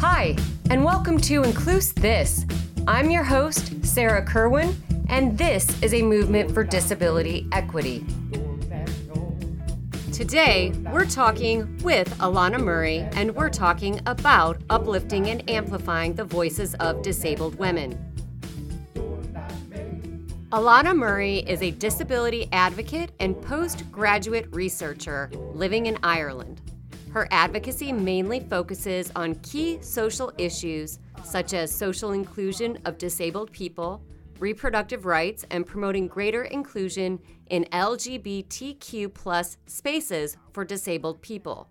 Hi, and welcome to Incluse This. I'm your host, Sarah Kerwin, and this is a movement for disability equity. Today, we're talking with Alannah Murray, and we're talking about uplifting and amplifying the voices of disabled women. Alannah Murray is a disability advocate and postgraduate researcher living in Ireland. Her advocacy mainly focuses on key social issues such as social inclusion of disabled people, reproductive rights, and promoting greater inclusion in LGBTQ spaces for disabled people.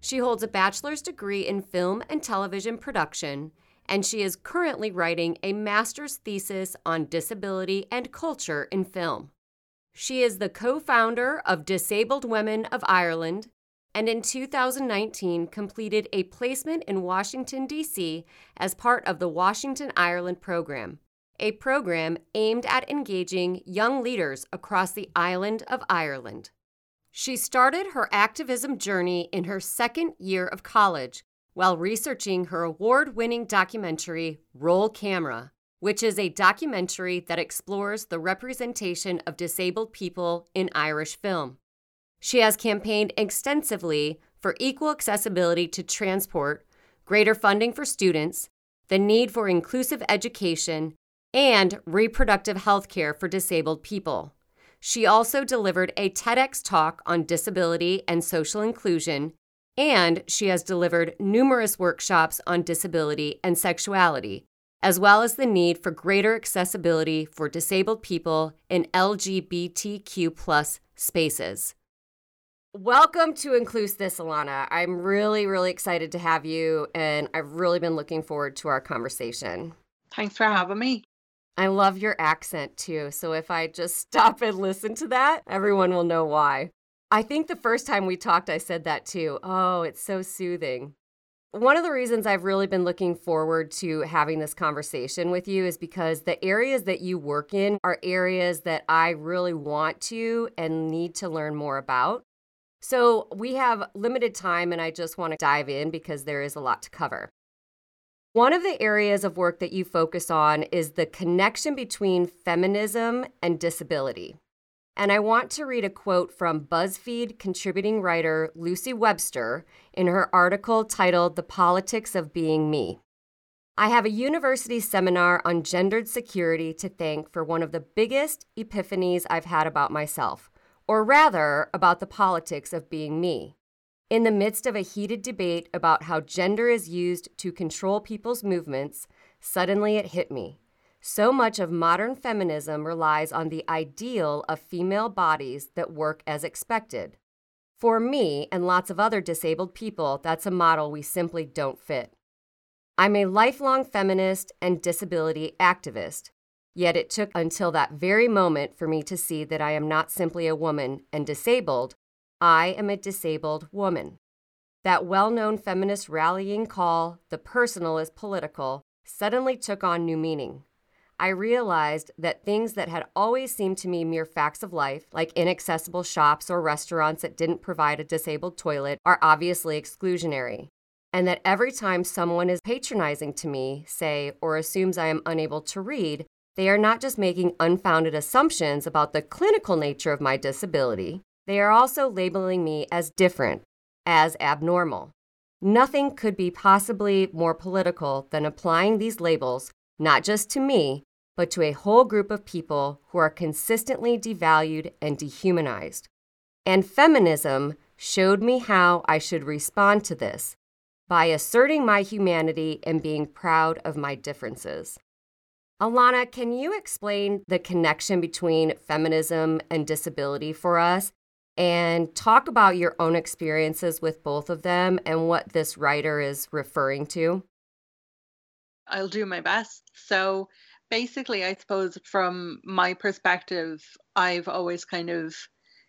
She holds a bachelor's degree in film and television production and she is currently writing a master's thesis on disability and culture in film. She is the co founder of Disabled Women of Ireland and in 2019 completed a placement in Washington, D.C. as part of the Washington Ireland Program, a program aimed at engaging young leaders across the island of Ireland. She started her activism journey in her second year of college while researching her award winning documentary, Roll Camera, which is a documentary that explores the representation of disabled people in Irish film. She has campaigned extensively for equal accessibility to transport, greater funding for students, the need for inclusive education, and reproductive health care for disabled people. She also delivered a TEDx talk on disability and social inclusion and she has delivered numerous workshops on disability and sexuality, as well as the need for greater accessibility for disabled people in LGBTQ spaces. Welcome to Incluse This, Alannah. I'm really, really excited to have you, and I've really been looking forward to our conversation. Thanks for having me. I love your accent too, so if I just stop and listen to that, everyone will know why. I think the first time we talked, I said that too. Oh, it's so soothing. One of the reasons I've really been looking forward to having this conversation with you is because the areas that you work in are areas that I really want to and need to learn more about. So we have limited time, and I just want to dive in because there is a lot to cover. One of the areas of work that you focus on is the connection between feminism and disability. And I want to read a quote from BuzzFeed contributing writer Lucy Webster in her article titled The Politics of Being Me. I have a university seminar on gendered security to thank for one of the biggest epiphanies I've had about myself, or rather, about the politics of being me. In the midst of a heated debate about how gender is used to control people's movements, suddenly it hit me. So much of modern feminism relies on the ideal of female bodies that work as expected. For me and lots of other disabled people, that's a model we simply don't fit. I'm a lifelong feminist and disability activist, yet it took until that very moment for me to see that I am not simply a woman and disabled, I am a disabled woman. That well known feminist rallying call, the personal is political, suddenly took on new meaning. I realized that things that had always seemed to me mere facts of life, like inaccessible shops or restaurants that didn't provide a disabled toilet, are obviously exclusionary. And that every time someone is patronizing to me, say, or assumes I am unable to read, they are not just making unfounded assumptions about the clinical nature of my disability, they are also labeling me as different, as abnormal. Nothing could be possibly more political than applying these labels, not just to me, but to a whole group of people who are consistently devalued and dehumanized. And feminism showed me how I should respond to this by asserting my humanity and being proud of my differences. Alannah, can you explain the connection between feminism and disability for us and talk about your own experiences with both of them and what this writer is referring to? I'll do my best. So, basically, I suppose from my perspective, I've always kind of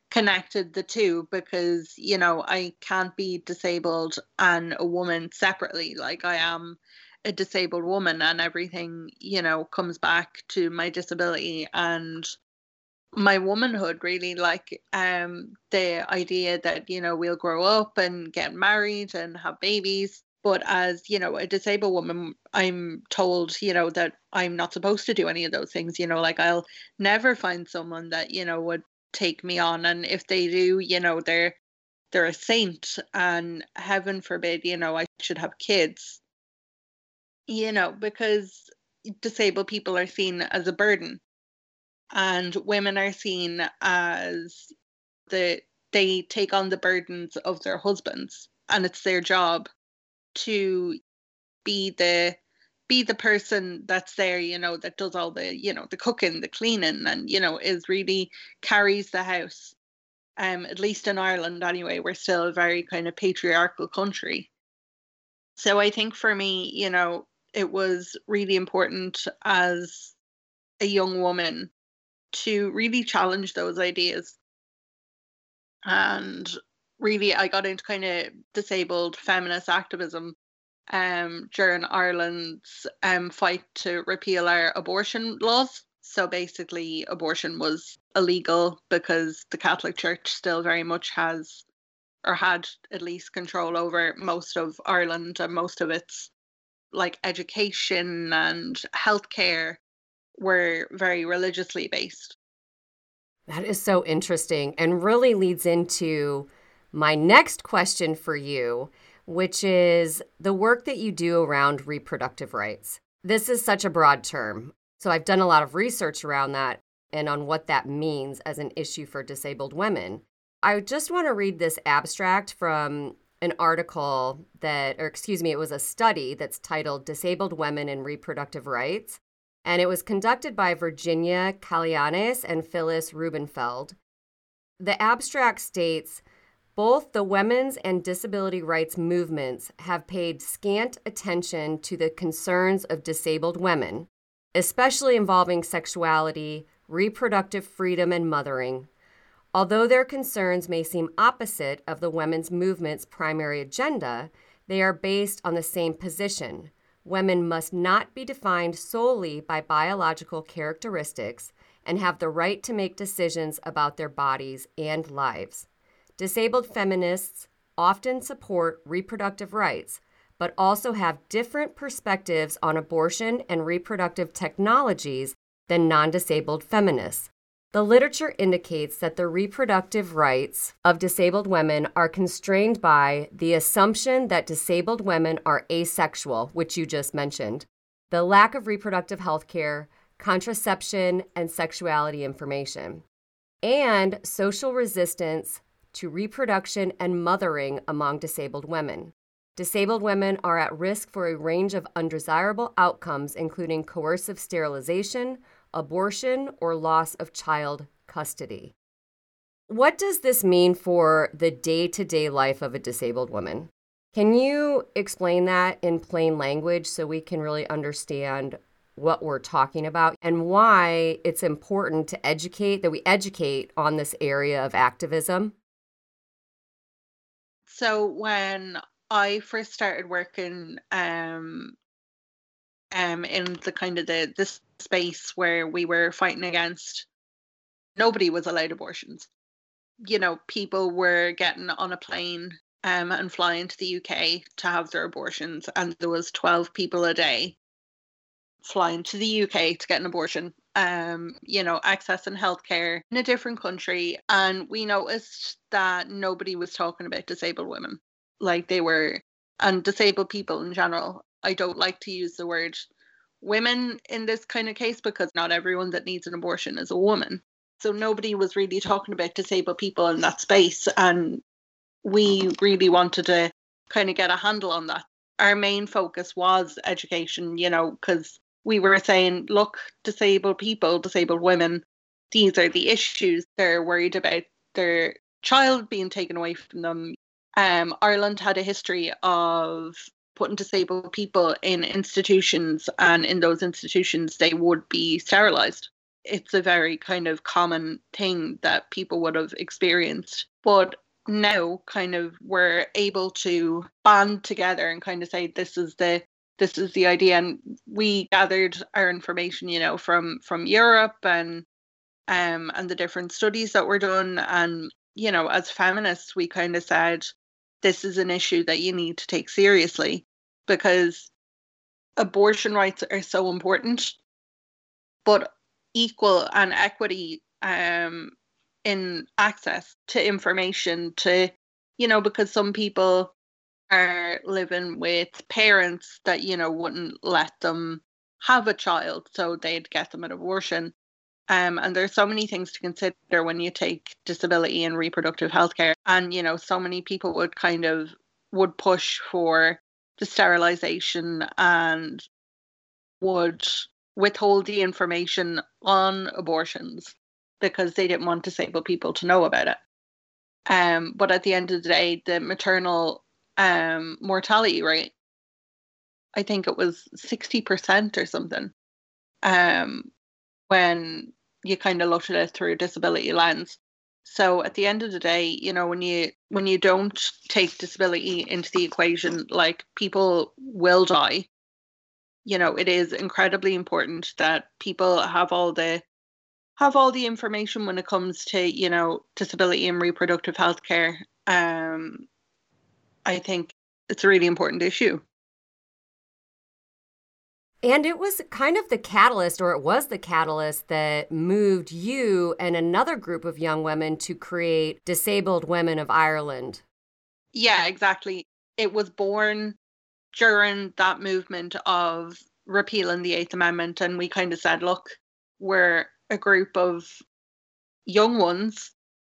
connected the two because, you know, I can't be disabled and a woman separately. Like I am a disabled woman and everything, you know, comes back to my disability and my womanhood really like um the idea that you know we'll grow up and get married and have babies But as, you know, a disabled woman, I'm told, you know, that I'm not supposed to do any of those things. You know, like I'll never find someone that, you know, would take me on. And if they do, you know, they're they're a saint and heaven forbid, you know, I should have kids. You know, because disabled people are seen as a burden. And women are seen as the they take on the burdens of their husbands and it's their job to be the be the person that's there you know that does all the you know the cooking the cleaning and you know is really carries the house. Um at least in Ireland anyway we're still a very kind of patriarchal country. So i think for me you know it was really important as a young woman to really challenge those ideas and really I got into kind of disabled feminist activism um, during Ireland's um, fight to repeal our abortion laws. So basically, abortion was illegal because the Catholic Church still very much has, or had at least, control over most of Ireland and most of its like education and healthcare were very religiously based. That is so interesting and really leads into my next question for you, which is the work that you do around reproductive rights. This is such a broad term. So I've done a lot of research around that and on what that means as an issue for disabled women. I just want to read this abstract from an article that, or excuse me, it was a study that's titled Disabled Women and Reproductive Rights. And it was conducted by Virginia Kallianes and Phyllis Rubenfeld. The abstract states both the women's and disability rights movements have paid scant attention to the concerns of disabled women, especially involving sexuality, reproductive freedom, and mothering. Although their concerns may seem opposite of the women's movement's primary agenda, they are based on the same position. Women must not be defined solely by biological characteristics and have the right to make decisions about their bodies and lives. Disabled feminists often support reproductive rights, but also have different perspectives on abortion and reproductive technologies than non disabled feminists. The literature indicates that the reproductive rights of disabled women are constrained by the assumption that disabled women are asexual, which you just mentioned, the lack of reproductive health care, contraception, and sexuality information, and social resistance to reproduction and mothering among disabled women. Disabled women are at risk for a range of undesirable outcomes, including coercive sterilization, abortion, or loss of child custody. What does this mean for the day to day life of a disabled woman? Can you explain that in plain language so we can really understand what we're talking about and why it's important to educate, that we educate on this area of activism? So when I first started working um um in the kind of the the space where we were fighting against nobody was allowed abortions. You know, people were getting on a plane um and flying to the UK to have their abortions and there was 12 people a day flying to the UK to get an abortion um, you know, access and healthcare in a different country. And we noticed that nobody was talking about disabled women like they were, and disabled people in general. I don't like to use the word women in this kind of case because not everyone that needs an abortion is a woman. So nobody was really talking about disabled people in that space. And we really wanted to kind of get a handle on that. Our main focus was education, you know, because we were saying, look, disabled people, disabled women, these are the issues they're worried about their child being taken away from them. Um, Ireland had a history of putting disabled people in institutions, and in those institutions, they would be sterilized. It's a very kind of common thing that people would have experienced. But now, kind of, we're able to band together and kind of say, this is the this is the idea and we gathered our information you know from from europe and um and the different studies that were done and you know as feminists we kind of said this is an issue that you need to take seriously because abortion rights are so important, but equal and equity um, in access to information to, you know, because some people are living with parents that, you know, wouldn't let them have a child, so they'd get them an abortion. Um, and there's so many things to consider when you take disability and reproductive health care. And, you know, so many people would kind of would push for the sterilization and would withhold the information on abortions because they didn't want disabled people to know about it. Um, but at the end of the day, the maternal um, mortality rate, I think it was 60% or something, um, when you kind of look at it through a disability lens. So at the end of the day, you know, when you when you don't take disability into the equation, like people will die. You know, it is incredibly important that people have all the have all the information when it comes to, you know, disability and reproductive health care. Um I think it's a really important issue. And it was kind of the catalyst, or it was the catalyst that moved you and another group of young women to create Disabled Women of Ireland. Yeah, exactly. It was born during that movement of repealing the Eighth Amendment. And we kind of said, look, we're a group of young ones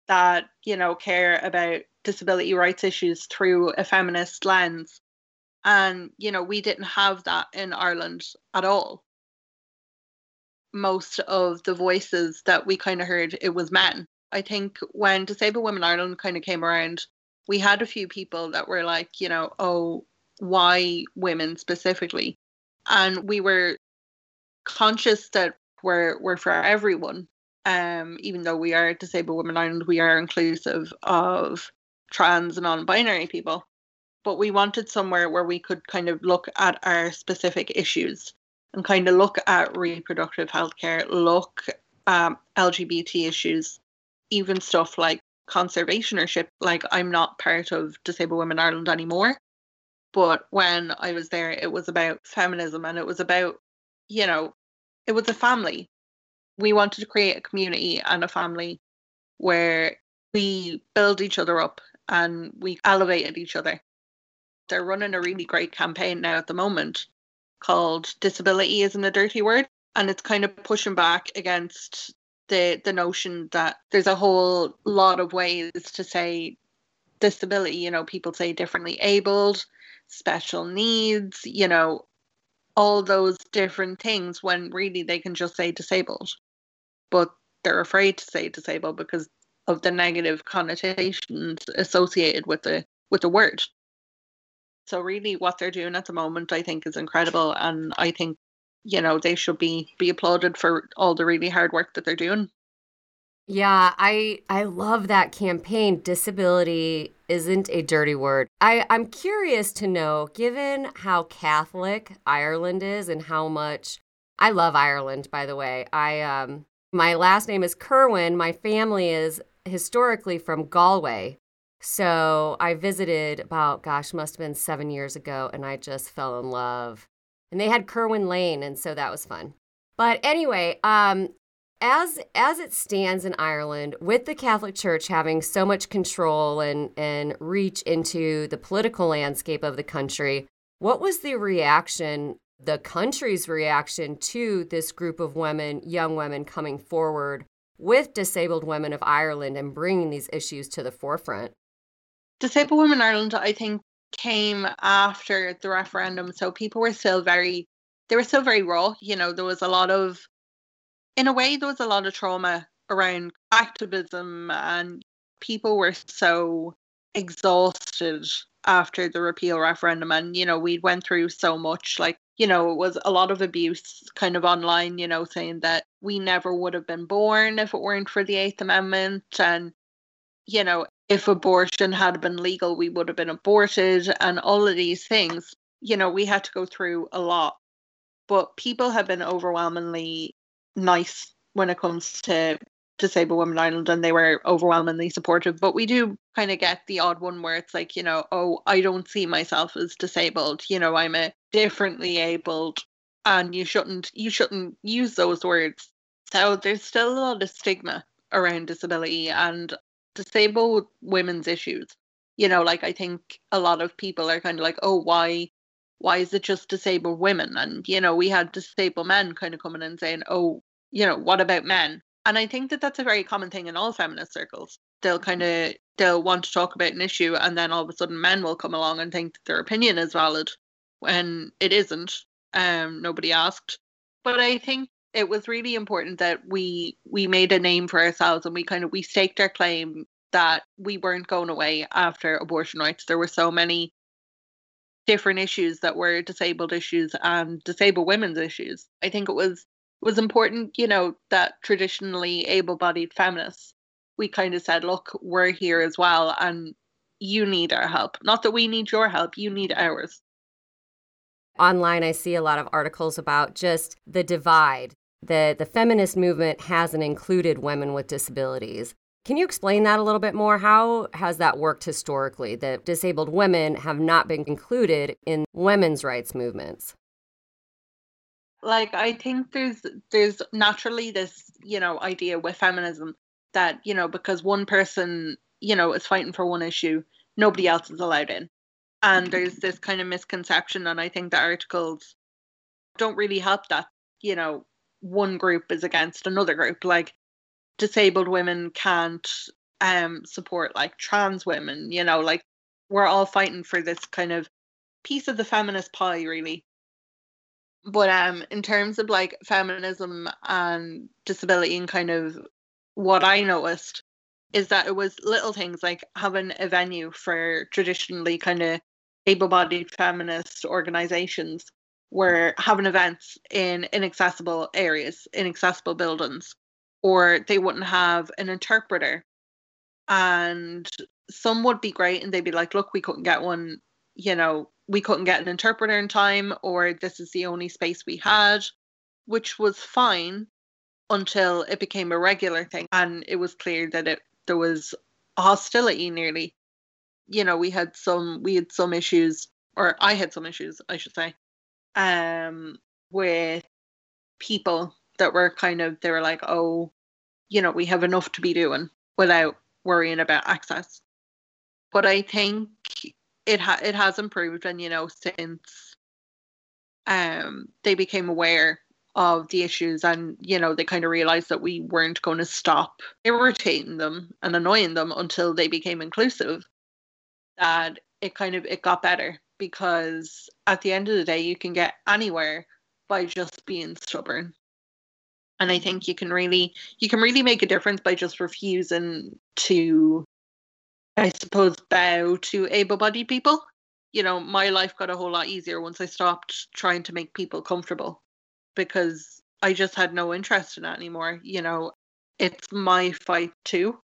that, you know, care about disability rights issues through a feminist lens and, you know, we didn't have that in Ireland at all. Most of the voices that we kind of heard, it was men. I think when Disabled Women Ireland kind of came around, we had a few people that were like, you know, oh, why women specifically? And we were conscious that we're, we're for everyone. Um, even though we are Disabled Women Ireland, we are inclusive of trans and non binary people but we wanted somewhere where we could kind of look at our specific issues and kind of look at reproductive health care, look um, LGBT issues, even stuff like conservatorship. Like I'm not part of Disabled Women Ireland anymore, but when I was there, it was about feminism and it was about, you know, it was a family. We wanted to create a community and a family where we build each other up and we elevated each other they're running a really great campaign now at the moment called Disability Isn't a Dirty Word. And it's kind of pushing back against the the notion that there's a whole lot of ways to say disability. You know, people say differently abled, special needs, you know, all those different things when really they can just say disabled. But they're afraid to say disabled because of the negative connotations associated with the with the word. So really what they're doing at the moment I think is incredible and I think you know they should be be applauded for all the really hard work that they're doing. Yeah, I I love that campaign. Disability isn't a dirty word. I, I'm curious to know, given how Catholic Ireland is and how much I love Ireland, by the way. I um my last name is Kerwin. My family is historically from Galway. So I visited about, gosh, must have been seven years ago, and I just fell in love. And they had Kerwin Lane, and so that was fun. But anyway, um, as as it stands in Ireland, with the Catholic Church having so much control and and reach into the political landscape of the country, what was the reaction, the country's reaction to this group of women, young women coming forward with disabled women of Ireland and bringing these issues to the forefront? Disabled Women Ireland, I think, came after the referendum. So people were still very, they were still very raw. You know, there was a lot of, in a way, there was a lot of trauma around activism, and people were so exhausted after the repeal referendum. And, you know, we went through so much. Like, you know, it was a lot of abuse kind of online, you know, saying that we never would have been born if it weren't for the Eighth Amendment. And, you know, if abortion had been legal, we would have been aborted, and all of these things. You know, we had to go through a lot. But people have been overwhelmingly nice when it comes to Disabled Women Ireland and they were overwhelmingly supportive. But we do kind of get the odd one where it's like, you know, oh, I don't see myself as disabled. You know, I'm a differently abled and you shouldn't you shouldn't use those words. So there's still a lot of stigma around disability and disabled women's issues. You know, like I think a lot of people are kind of like, oh, why why is it just disabled women? And, you know, we had disabled men kind of coming and saying, oh, you know, what about men? And I think that that's a very common thing in all feminist circles. They'll kind of they'll want to talk about an issue, and then all of a sudden men will come along and think that their opinion is valid when it isn't. Um, nobody asked. But I think it was really important that we we made a name for ourselves and we kind of we staked our claim that we weren't going away after abortion rights. There were so many different issues that were disabled issues and disabled women's issues. I think it was was important, you know, that traditionally able-bodied feminists we kind of said, look, we're here as well and you need our help. Not that we need your help, you need ours. Online I see a lot of articles about just the divide that the feminist movement hasn't included women with disabilities. Can you explain that a little bit more? How has that worked historically that disabled women have not been included in women's rights movements? Like I think there's there's naturally this, you know, idea with feminism that, you know, because one person, you know, is fighting for one issue, nobody else is allowed in. And there's this kind of misconception and I think the articles don't really help that, you know, one group is against another group. Like disabled women can't um support like trans women, you know, like we're all fighting for this kind of piece of the feminist pie really. But um in terms of like feminism and disability and kind of what I noticed is that it was little things like having a venue for traditionally kind of able-bodied feminist organizations were having events in inaccessible areas, inaccessible buildings, or they wouldn't have an interpreter. And some would be great and they'd be like, look, we couldn't get one, you know, we couldn't get an interpreter in time, or this is the only space we had, which was fine until it became a regular thing. And it was clear that it there was hostility nearly. You know, we had some we had some issues or I had some issues, I should say, um, with people that were kind of they were like, oh, you know, we have enough to be doing without worrying about access. But I think it ha- it has improved, and you know, since um they became aware of the issues, and you know, they kind of realized that we weren't going to stop irritating them and annoying them until they became inclusive. That it kind of it got better because at the end of the day, you can get anywhere by just being stubborn. And i think you can really you can really make a difference by just refusing to i suppose bow to able-bodied people. You know my life got a whole lot easier once i stopped trying to make people comfortable because i just had no interest in that anymore. You know it's my fight too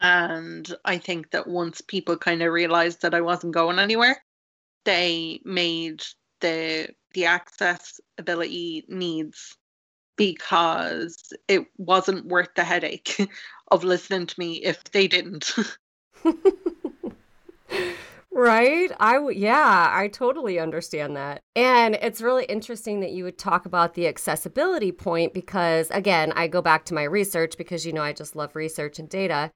and i think that once people kind of realized that i wasn't going anywhere they made the the accessibility needs because it wasn't worth the headache of listening to me if they didn't. right? I w- yeah, I totally understand that. And it's really interesting that you would talk about the accessibility point because again, I go back to my research because you know I just love research and data.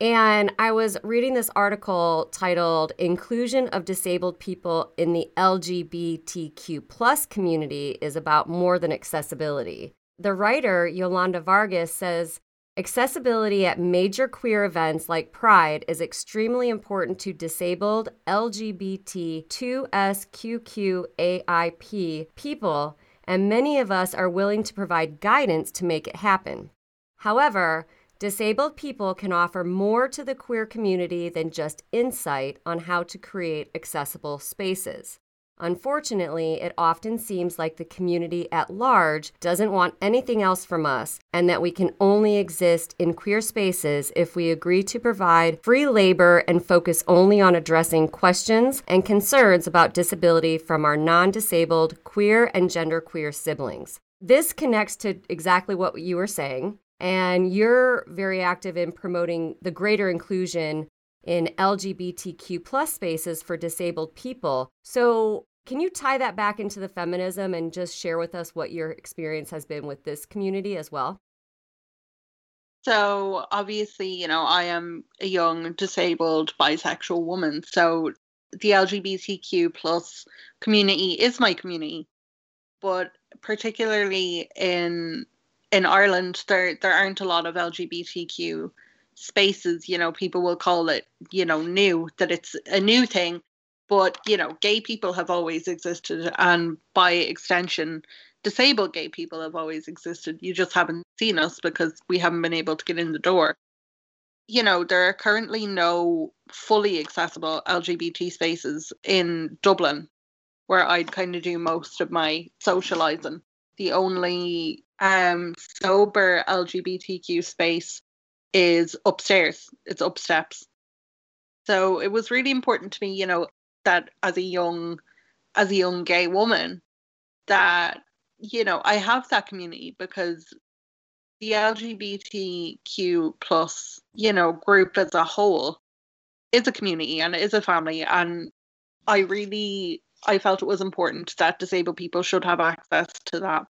And I was reading this article titled Inclusion of Disabled People in the LGBTQ plus community is about more than accessibility. The writer, Yolanda Vargas, says accessibility at major queer events like Pride is extremely important to disabled LGBT2SQQAIP people, and many of us are willing to provide guidance to make it happen. However, disabled people can offer more to the queer community than just insight on how to create accessible spaces. Unfortunately, it often seems like the community at large doesn't want anything else from us, and that we can only exist in queer spaces if we agree to provide free labor and focus only on addressing questions and concerns about disability from our non disabled, queer, and genderqueer siblings. This connects to exactly what you were saying. And you're very active in promoting the greater inclusion in LGBTQ plus spaces for disabled people. So, can you tie that back into the feminism and just share with us what your experience has been with this community as well? So, obviously, you know, I am a young disabled bisexual woman. So, the LGBTQ plus community is my community. But particularly in in Ireland, there there aren't a lot of LGBTQ spaces. You know, people will call it, you know, new that it's a new thing, but you know, gay people have always existed, and by extension, disabled gay people have always existed. You just haven't seen us because we haven't been able to get in the door. You know, there are currently no fully accessible LGBT spaces in Dublin where I'd kind of do most of my socializing. The only um, sober LGBTQ space is upstairs. It's up steps. So it was really important to me, you know, that as a young as a young gay woman, that, you know, I have that community because the LGBTQ plus, you know, group as a whole is a community and it is a family. And I really I felt it was important that disabled people should have access to that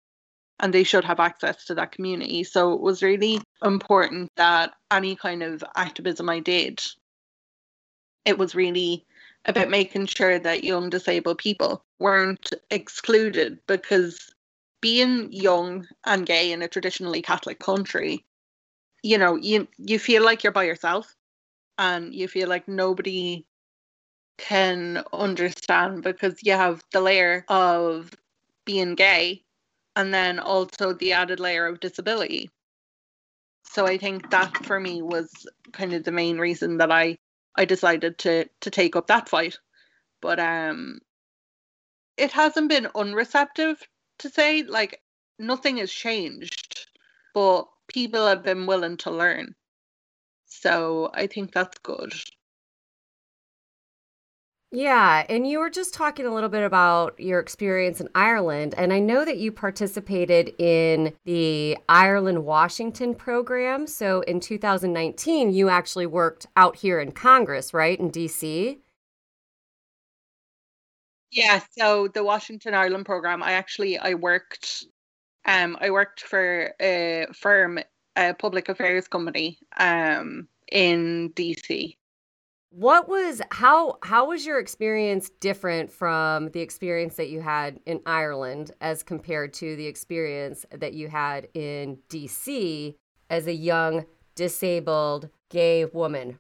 and they should have access to that community. So it was really important that any kind of activism I did, it was really about making sure that young disabled people weren't excluded because being young and gay in a traditionally Catholic country, you know, you you feel like you're by yourself and you feel like nobody can understand because you have the layer of being gay and then also the added layer of disability. So I think that for me was kind of the main reason that I I decided to to take up that fight. But um it hasn't been unreceptive to say like nothing has changed, but people have been willing to learn. So I think that's good. Yeah, and you were just talking a little bit about your experience in Ireland, and I know that you participated in the Ireland Washington program. So in 2019, you actually worked out here in Congress, right, in DC? Yeah, so the Washington Ireland program, I actually I worked um I worked for a firm, a public affairs company um in DC. What was how how was your experience different from the experience that you had in Ireland as compared to the experience that you had in DC as a young disabled gay woman?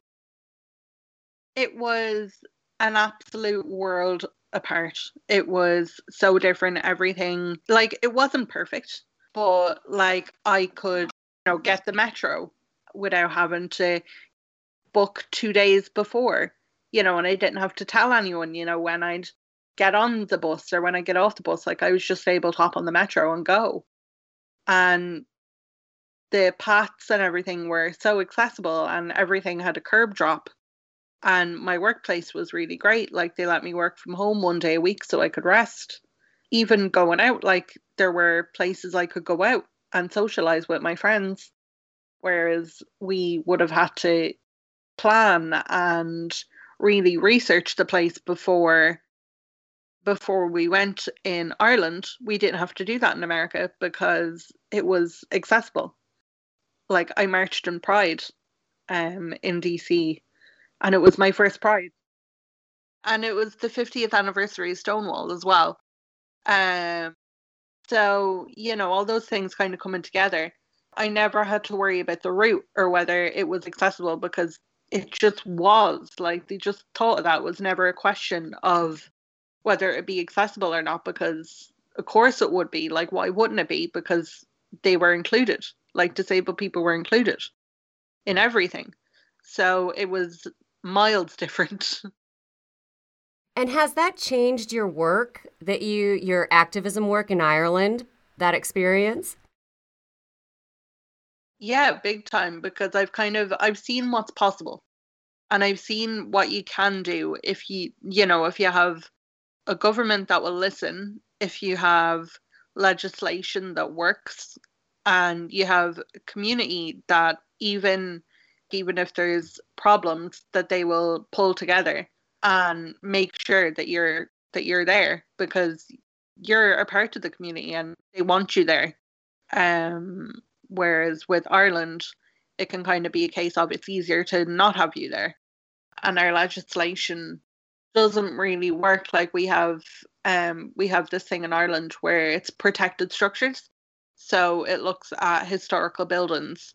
It was an absolute world apart. It was so different everything. Like it wasn't perfect, but like I could, you know, get the metro without having to book two days before, you know, and I didn't have to tell anyone, you know, when I'd get on the bus or when I get off the bus. Like I was just able to hop on the metro and go. And the paths and everything were so accessible and everything had a curb drop. And my workplace was really great. Like they let me work from home one day a week so I could rest. Even going out, like there were places I could go out and socialize with my friends. Whereas we would have had to plan and really research the place before before we went in Ireland, we didn't have to do that in America because it was accessible. Like I marched in Pride um in DC and it was my first Pride. And it was the 50th anniversary of Stonewall as well. Um so, you know, all those things kind of coming together. I never had to worry about the route or whether it was accessible because it just was like they just thought that was never a question of whether it be accessible or not because of course it would be like why wouldn't it be? Because they were included like disabled people were included in everything. So it was miles different. And has that changed your work that you your activism work in Ireland that experience yeah, big time because I've kind of I've seen what's possible. And I've seen what you can do if you you know, if you have a government that will listen, if you have legislation that works and you have a community that even even if there's problems that they will pull together and make sure that you're that you're there because you're a part of the community and they want you there um whereas with Ireland it can kind of be a case of it's easier to not have you there. And our legislation doesn't really work like we have um we have this thing in Ireland where it's protected structures. So it looks at historical buildings.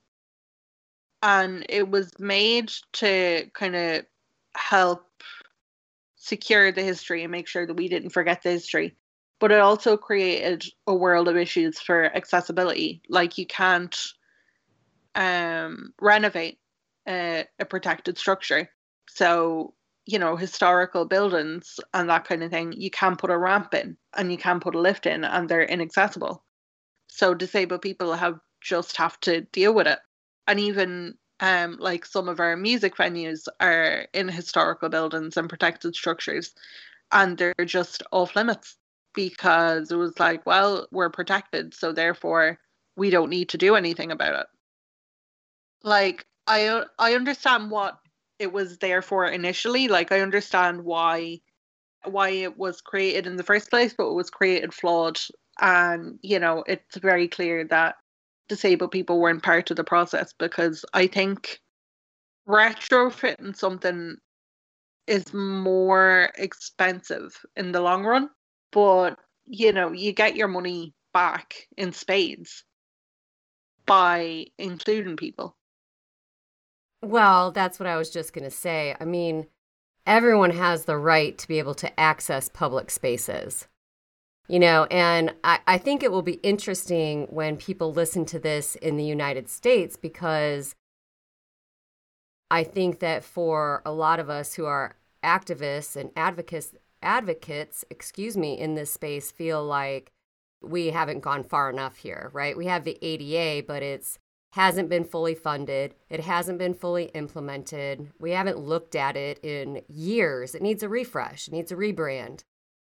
And it was made to kind of help secure the history and make sure that we didn't forget the history but it also created a world of issues for accessibility. Like you can't um renovate a, a protected structure. So you know historical buildings and that kind of thing you can put a ramp in and you can put a lift in and they're inaccessible. So disabled people have just have to deal with it. And even um like some of our music venues are in historical buildings and protected structures and they're just off limits because it was like well we're protected so therefore we don't need to do anything about it. Like i i understand what it was there for initially like i understand why why it was created in the first place but it was created flawed and you know it's very clear that disabled people weren't part of the process because i think retrofitting something is more expensive in the long run but you know you get your money back in spades by including people. Well that's what i was just going to say. I mean everyone has the right to be able to access public spaces you know, and I, I think it will be interesting when people listen to this in the United States because I think that for a lot of us who are activists and advocates advocates, excuse me, in this space feel like we haven't gone far enough here, right? We have the ADA, but it's hasn't been fully funded. It hasn't been fully implemented. We haven't looked at it in years. It needs a refresh. It needs a rebrand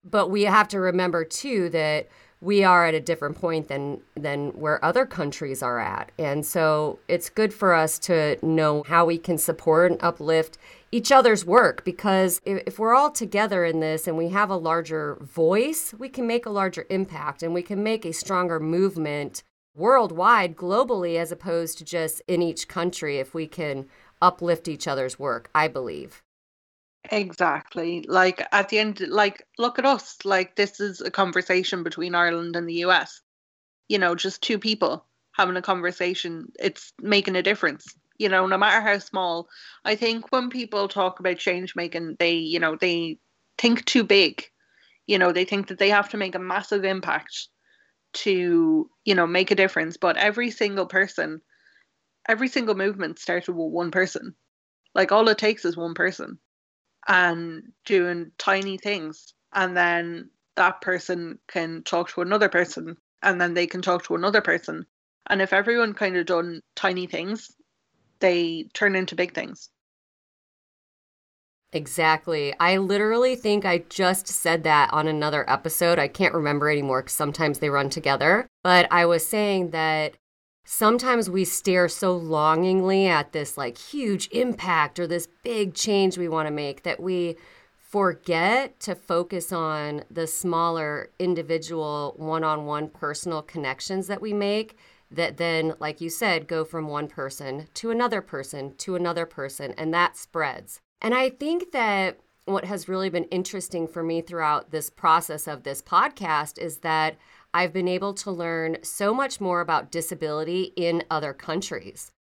but we have to remember too that we are at a different point than than where other countries are at. And so it's good for us to know how we can support and uplift each other's work because if, we're all together in this and we have a larger voice we can make a larger impact and we can make a stronger movement worldwide globally as opposed to just in each country if we can uplift each other's work i believe Exactly. Like at the end, like look at us. Like this is a conversation between Ireland and the US. You know, just two people having a conversation. It's making a difference. You know, no matter how small. I think when people talk about change making, they, you know, they think too big. You know, they think that they have to make a massive impact to, you know, make a difference. But every single person, every single movement started with one person. Like all it takes is one person and doing tiny things. And then that person can talk to another person and then they can talk to another person. And if everyone kind of done tiny things, they turn into big things. Exactly. I literally think I just said that on another episode. I can't remember anymore because sometimes they run together. But I was saying that sometimes we stare so longingly at this like huge impact or this big change we want to make that we forget to focus on the smaller individual one-on-one personal connections that we make that then like you said go from one person to another person to another person and that spreads. And i think that what has really been interesting for me throughout this process of this podcast is that I've been able to learn so much more about disability in other countries.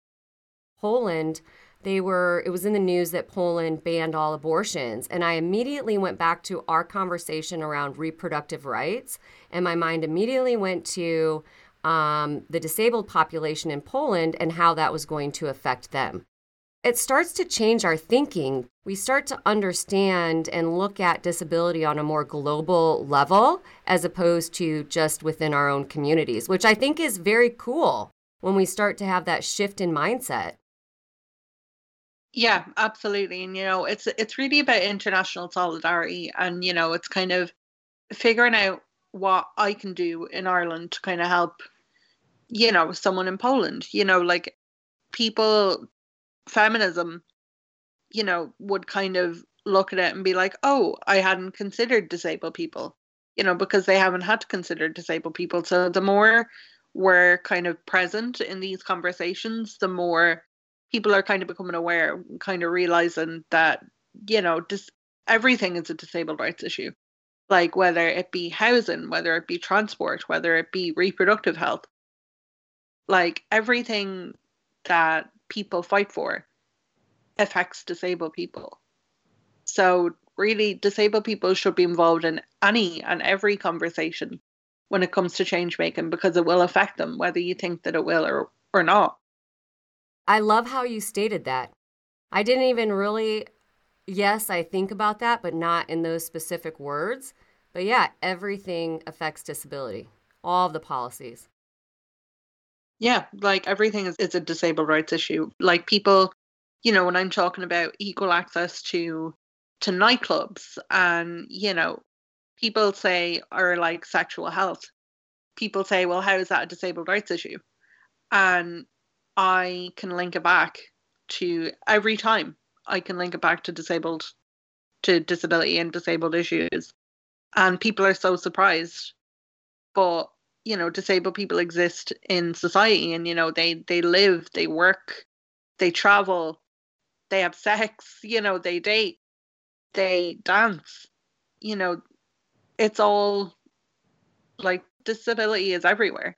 Poland, they were it was in the news that Poland banned all abortions and I immediately went back to our conversation around reproductive rights and my mind immediately went to um, the disabled population in Poland and how that was going to affect them it starts to change our thinking. We start to understand and look at disability on a more global level as opposed to just within our own communities, which I think is very cool when we start to have that shift in mindset. Yeah, absolutely. And you know, it's it's really about international solidarity and you know, it's kind of figuring out what I can do in Ireland to kind of help you know, someone in Poland, you know, like people, feminism, you know, would kind of look at it and be like, oh, I hadn't considered disabled people, you know, because they haven't had to consider disabled people. So the more we're kind of present in these conversations, the more people are kind of becoming aware, kind of realizing that, you know, just everything is a disabled rights issue. Like whether it be housing, whether it be transport, whether it be reproductive health. Like everything that people fight for affects disabled people. So really disabled people should be involved in any and every conversation when it comes to change making because it will affect them whether you think that it will or or not. I love how you stated that. I didn't even really yes, I think about that, but not in those specific words. But yeah, everything affects disability. All of the policies. Yeah, like everything is, is a disabled rights issue. Like people, you know, when I'm talking about equal access to to nightclubs and, you know, people say are like sexual health. People say, well, how is that a disabled rights issue? And I can link it back to every time I can link it back to disabled to disability and disabled issues. And people are so surprised. But, you know, disabled people exist in society and, you know, they they live, they work, they travel, they have sex, you know, they date, they dance. You know, it's all like disability is everywhere.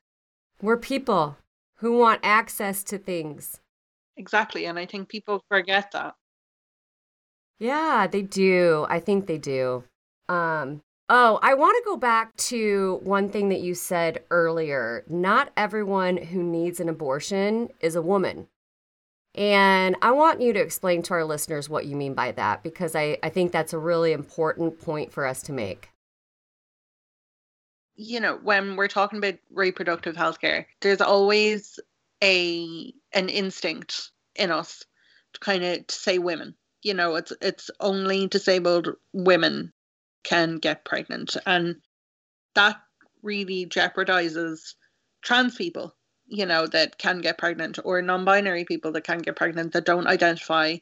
We're people who want access to things. Exactly. And I think people forget that. Yeah, they do. I think they do. Um, oh, I want to go back to one thing that you said earlier. Not everyone who needs an abortion is a woman. And I want you to explain to our listeners what you mean by that because I, I think that's a really important point for us to make. You know, when we're talking about reproductive health care, there's always a an instinct in us to kind of to say women you know it's it's only disabled women can get pregnant and that really jeopardizes trans people you know that can get pregnant or non-binary people that can get pregnant that don't identify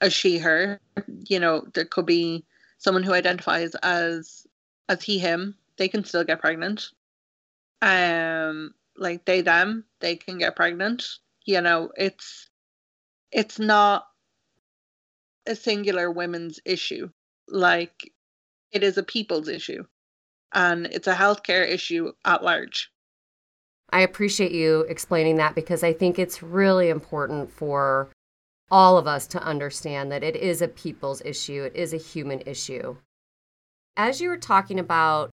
as she her you know there could be someone who identifies as as he him they can still get pregnant um like they them they can get pregnant you know it's it's not a singular women's issue. Like it is a people's issue and it's a healthcare issue at large. I appreciate you explaining that because I think it's really important for all of us to understand that it is a people's issue, it is a human issue. As you were talking about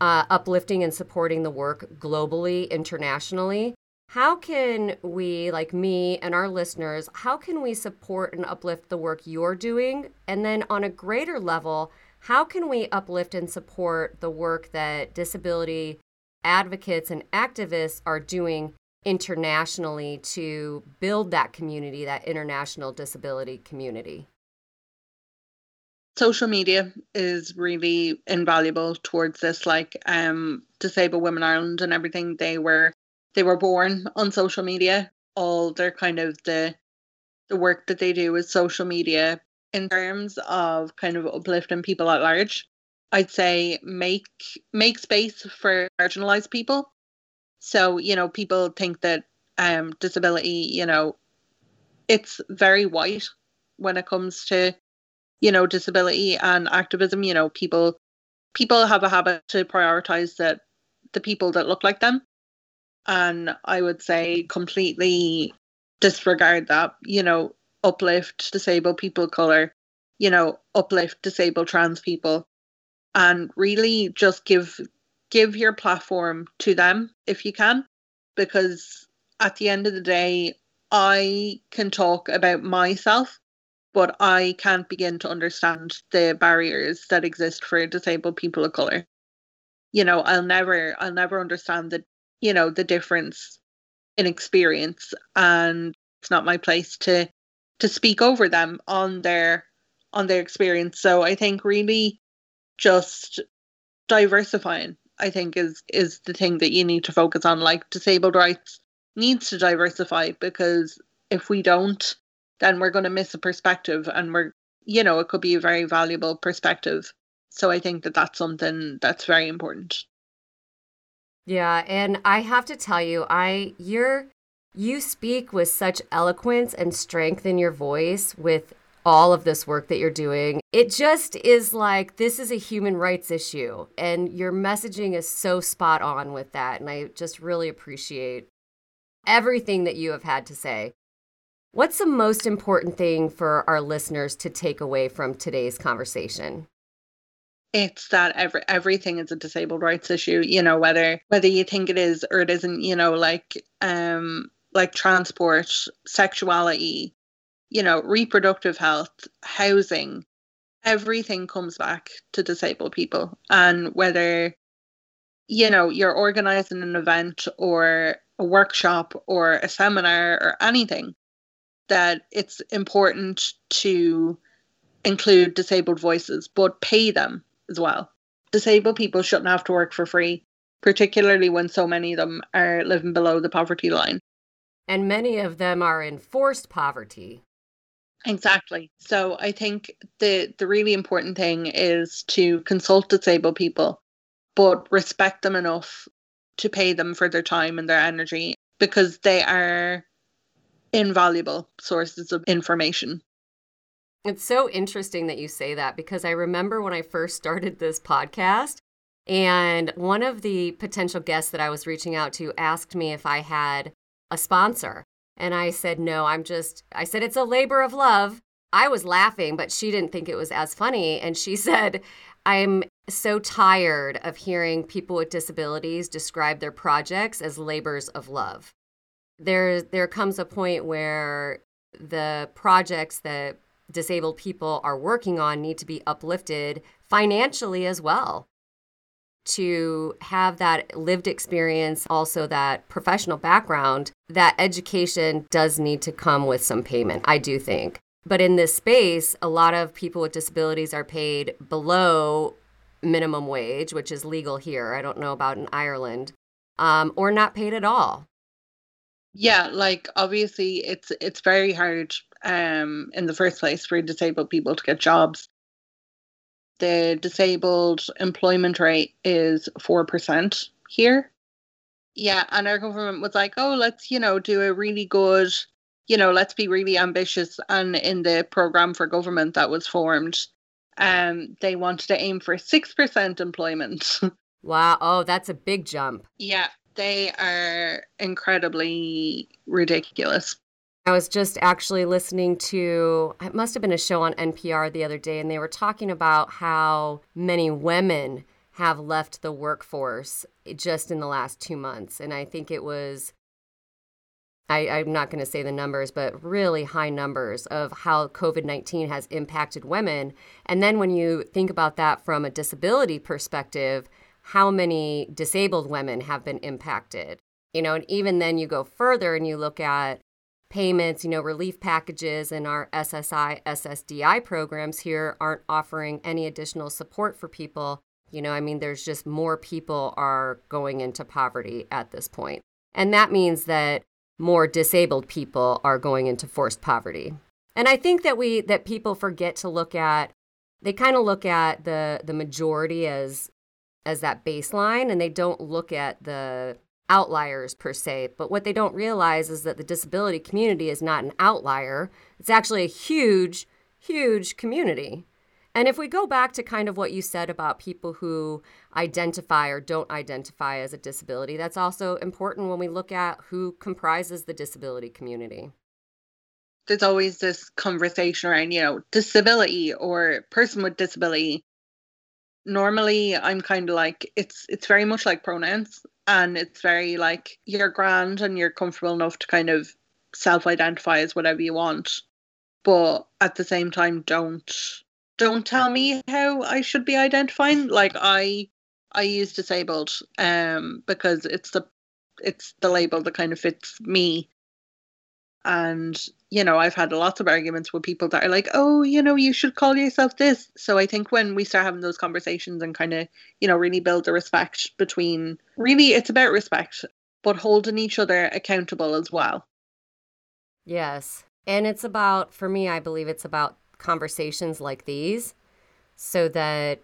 uh, uplifting and supporting the work globally, internationally, how can we, like me and our listeners, how can we support and uplift the work you're doing? And then on a greater level, how can we uplift and support the work that disability advocates and activists are doing internationally to build that community, that international disability community? Social media is really invaluable towards this. Like um, Disabled Women Ireland and everything, they were they were born on social media. All their kind of the the work that they do is social media in terms of kind of uplifting people at large. I'd say make make space for marginalized people. So, you know, people think that um disability, you know, it's very white when it comes to, you know, disability and activism. You know, people people have a habit to prioritize that the people that look like them and I would say completely disregard that, you know, uplift disabled people color, you know, uplift disabled trans people and really just give give your platform to them if you can because at the end of the day I can talk about myself but I can't begin to understand the barriers that exist for disabled people of color. You know, I'll never I'll never understand the you know the difference in experience and it's not my place to to speak over them on their on their experience so i think really just diversifying i think is is the thing that you need to focus on like disabled rights needs to diversify because if we don't, then we're going to miss a perspective and we're, you know, it could be a very valuable perspective. So I think that that's something that's very important. Yeah, and I have to tell you, I you're you speak with such eloquence and strength in your voice with all of this work that you're doing. It just is like this is a human rights issue, and your messaging is so spot on with that. And I just really appreciate everything that you have had to say. What's the most important thing for our listeners to take away from today's conversation? It's that every everything is a disabled rights issue, you know, whether whether you think it is or it isn't, you know, like um like transport, sexuality, you know, reproductive health, housing, everything comes back to disabled people. And whether, you know, you're organizing an event or a workshop or a seminar or anything, that it's important to include disabled voices, but pay them as well. Disabled people shouldn't have to work for free, particularly when so many of them are living below the poverty line. And many of them are in forced poverty. Exactly. So I think the the really important thing is to consult disabled people, but respect them enough to pay them for their time and their energy because they are invaluable sources of information. It's so interesting that you say that because I remember when I first started this podcast and one of the potential guests that I was reaching out to asked me if I had a sponsor. And I said, no, I'm just, I said, it's a labor of love. I was laughing, but she didn't think it was as funny. And she said, I'm so tired of hearing people with disabilities describe their projects as labors of love. There, there comes a point where the projects that disabled people are working on need to be uplifted financially as well to have that lived experience, also that professional background, that education does need to come with some payment, I do think. But in this space, a lot of people with disabilities are paid below minimum wage, which is legal here. I don't know about in Ireland, um, or not paid at all. Yeah, like obviously it's it's very hard um, in the first place for disabled people to get jobs the disabled employment rate is 4% here. Yeah, and our government was like, oh, let's, you know, do a really good, you know, let's be really ambitious. And in the program for government that was formed, um, they wanted to aim for 6% employment. wow. Oh, that's a big jump. Yeah, they are incredibly ridiculous. I was just actually listening to, it must have been a show on NPR the other day, and they were talking about how many women have left the workforce just in the last two months. And I think it was, I, I'm not going to say the numbers, but really high numbers of how COVID 19 has impacted women. And then when you think about that from a disability perspective, how many disabled women have been impacted? You know, and even then you go further and you look at payments, you know, relief packages and our SSI, SSDI programs here aren't offering any additional support for people. You know, I mean, there's just more people are going into poverty at this point. And that means that more disabled people are going into forced poverty. And I think that we that people forget to look at they kind of look at the the majority as as that baseline and they don't look at the outliers per se, but what they don't realize is that the disability community is not an outlier. It's actually a huge, huge community. And if we go back to kind of what you said about people who identify or don't identify as a disability, that's also important when we look at who comprises the disability community. There's always this conversation around, you know, disability or person with disability. Normally, I'm kind of like it's it's very much like pronouns and it's very like you're grand and you're comfortable enough to kind of self-identify as whatever you want but at the same time don't don't tell me how i should be identifying. Like i i use disabled um because it's the it's the label that kind of fits me and, you know, I've had lots of arguments with people that are like, oh, you know, you should call yourself this. So I think when we start having those conversations and kind of, you know, really build the respect between, really, it's about respect. but holding each other accountable as well. Yes. And it's about, for me, I believe it's about conversations like these so that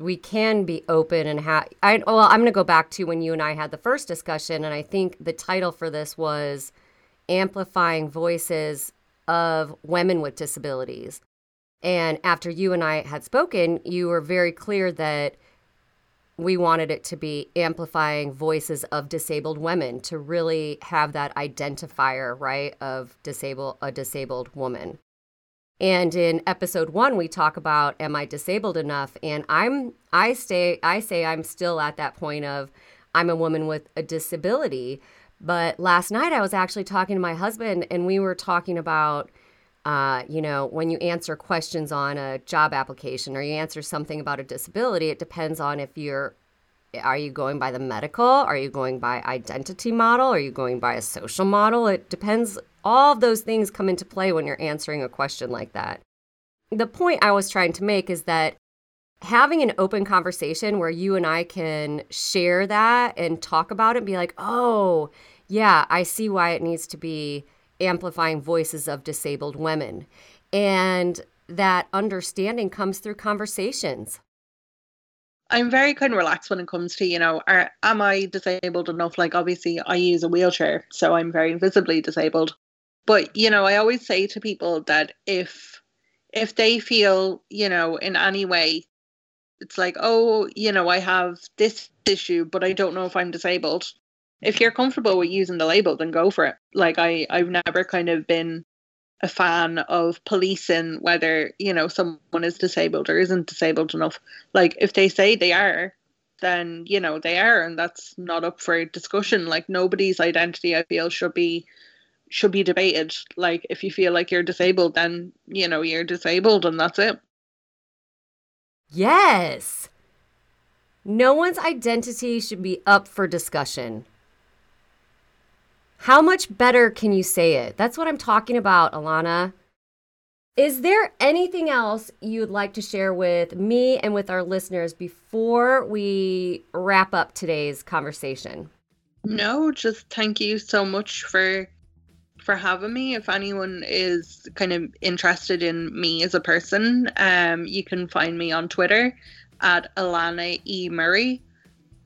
we can be open and have I well I'm going to go back to when you and I had the first discussion and I think the title for this was amplifying voices of women with disabilities. And after you and I had spoken, you were very clear that we wanted it to be amplifying voices of disabled women to really have that identifier, right, of disabled a disabled woman. And in episode 1 we talk about am I disabled enough and I'm I stay I say I'm still at that point of I'm a woman with a disability. But last night I was actually talking to my husband and we were talking about uh, you know, when you answer questions on a job application or you answer something about a disability, it depends on if you're are you going by the medical? Are you going by identity model? Are you going by a social model? It depends. All of those things come into play when you're answering a question like that. The point I was trying to make is that having an open conversation where you and I can share that and talk about it and be like, oh, yeah, I see why it needs to be amplifying voices of disabled women. And that understanding comes through conversations. I'm very kind of relaxed when it comes to, you know, are, am I disabled enough? Like, obviously, I use a wheelchair, so I'm very visibly disabled. But, you know, I always say to people that if if they feel, you know, in any way, it's like, oh, you know, I have this issue, but I don't know if I'm disabled if you're comfortable with using the label, then go for it. Like I, I've never kind of been a fan of policing whether you know someone is disabled or isn't disabled enough. Like if they say they are, then you know they are, and that's not up for discussion. Like nobody's identity, I feel, should be should be debated. Like if you feel like you're disabled, then you know you're disabled, and that's it. Yes. No one's identity should be up for discussion. How much better can you say it? That's what I'm talking about, Alannah. Is there anything else you'd like to share with me and with our listeners before we wrap up today's conversation? No, just thank you so much for for having me. If anyone is kind of interested in me as a person, um, you can find me on Twitter at Alannah E Murray.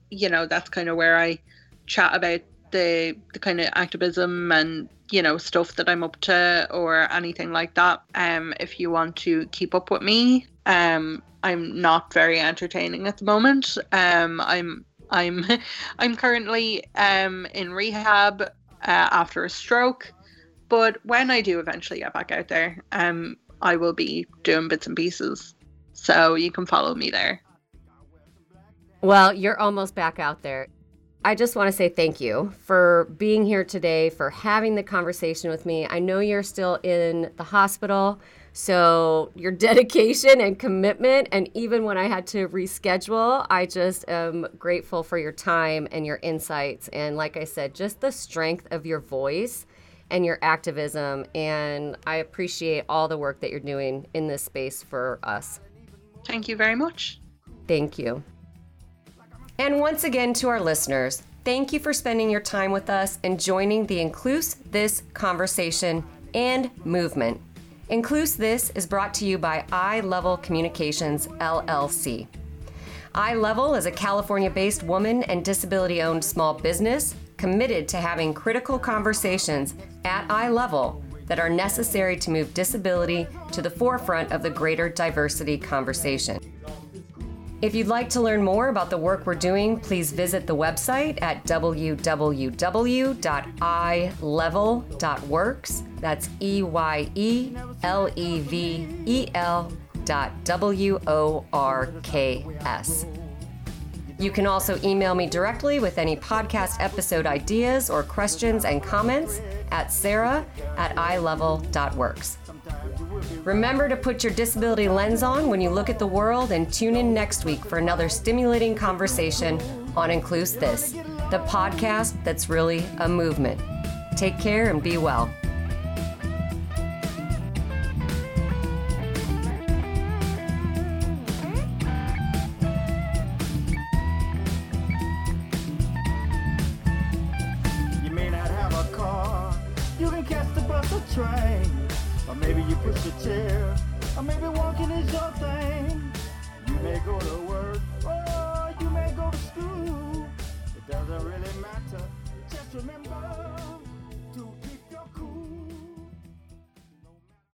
You know, that's kind of where I chat about the the kind of activism and you know stuff that I'm up to or anything like that. Um, if you want to keep up with me, um, I'm not very entertaining at the moment. Um, I'm I'm I'm currently um in rehab uh, after a stroke, but when I do eventually get back out there, um, I will be doing bits and pieces. So you can follow me there. Well, you're almost back out there. I just want to say thank you for being here today, for having the conversation with me. I know you're still in the hospital, so your dedication and commitment, and even when I had to reschedule, I just am grateful for your time and your insights. And like I said, just the strength of your voice and your activism. And I appreciate all the work that you're doing in this space for us. Thank you very much. Thank you. And once again, to our listeners, thank you for spending your time with us and joining the Incluse This conversation and movement. Incluse This is brought to you by EyeLevel Communications, LLC. EyeLevel is a California based woman and disability owned small business committed to having critical conversations at eye level that are necessary to move disability to the forefront of the greater diversity conversation. If you'd like to learn more about the work we're doing, please visit the website at www.eyelevel.works. That's E Y E L E V E L dot W O R K S. You can also email me directly with any podcast episode ideas or questions and comments at sarah at eyelevel.works. Remember to put your disability lens on when you look at the world and tune in next week for another stimulating conversation on Incluse This, the podcast that's really a movement. Take care and be well.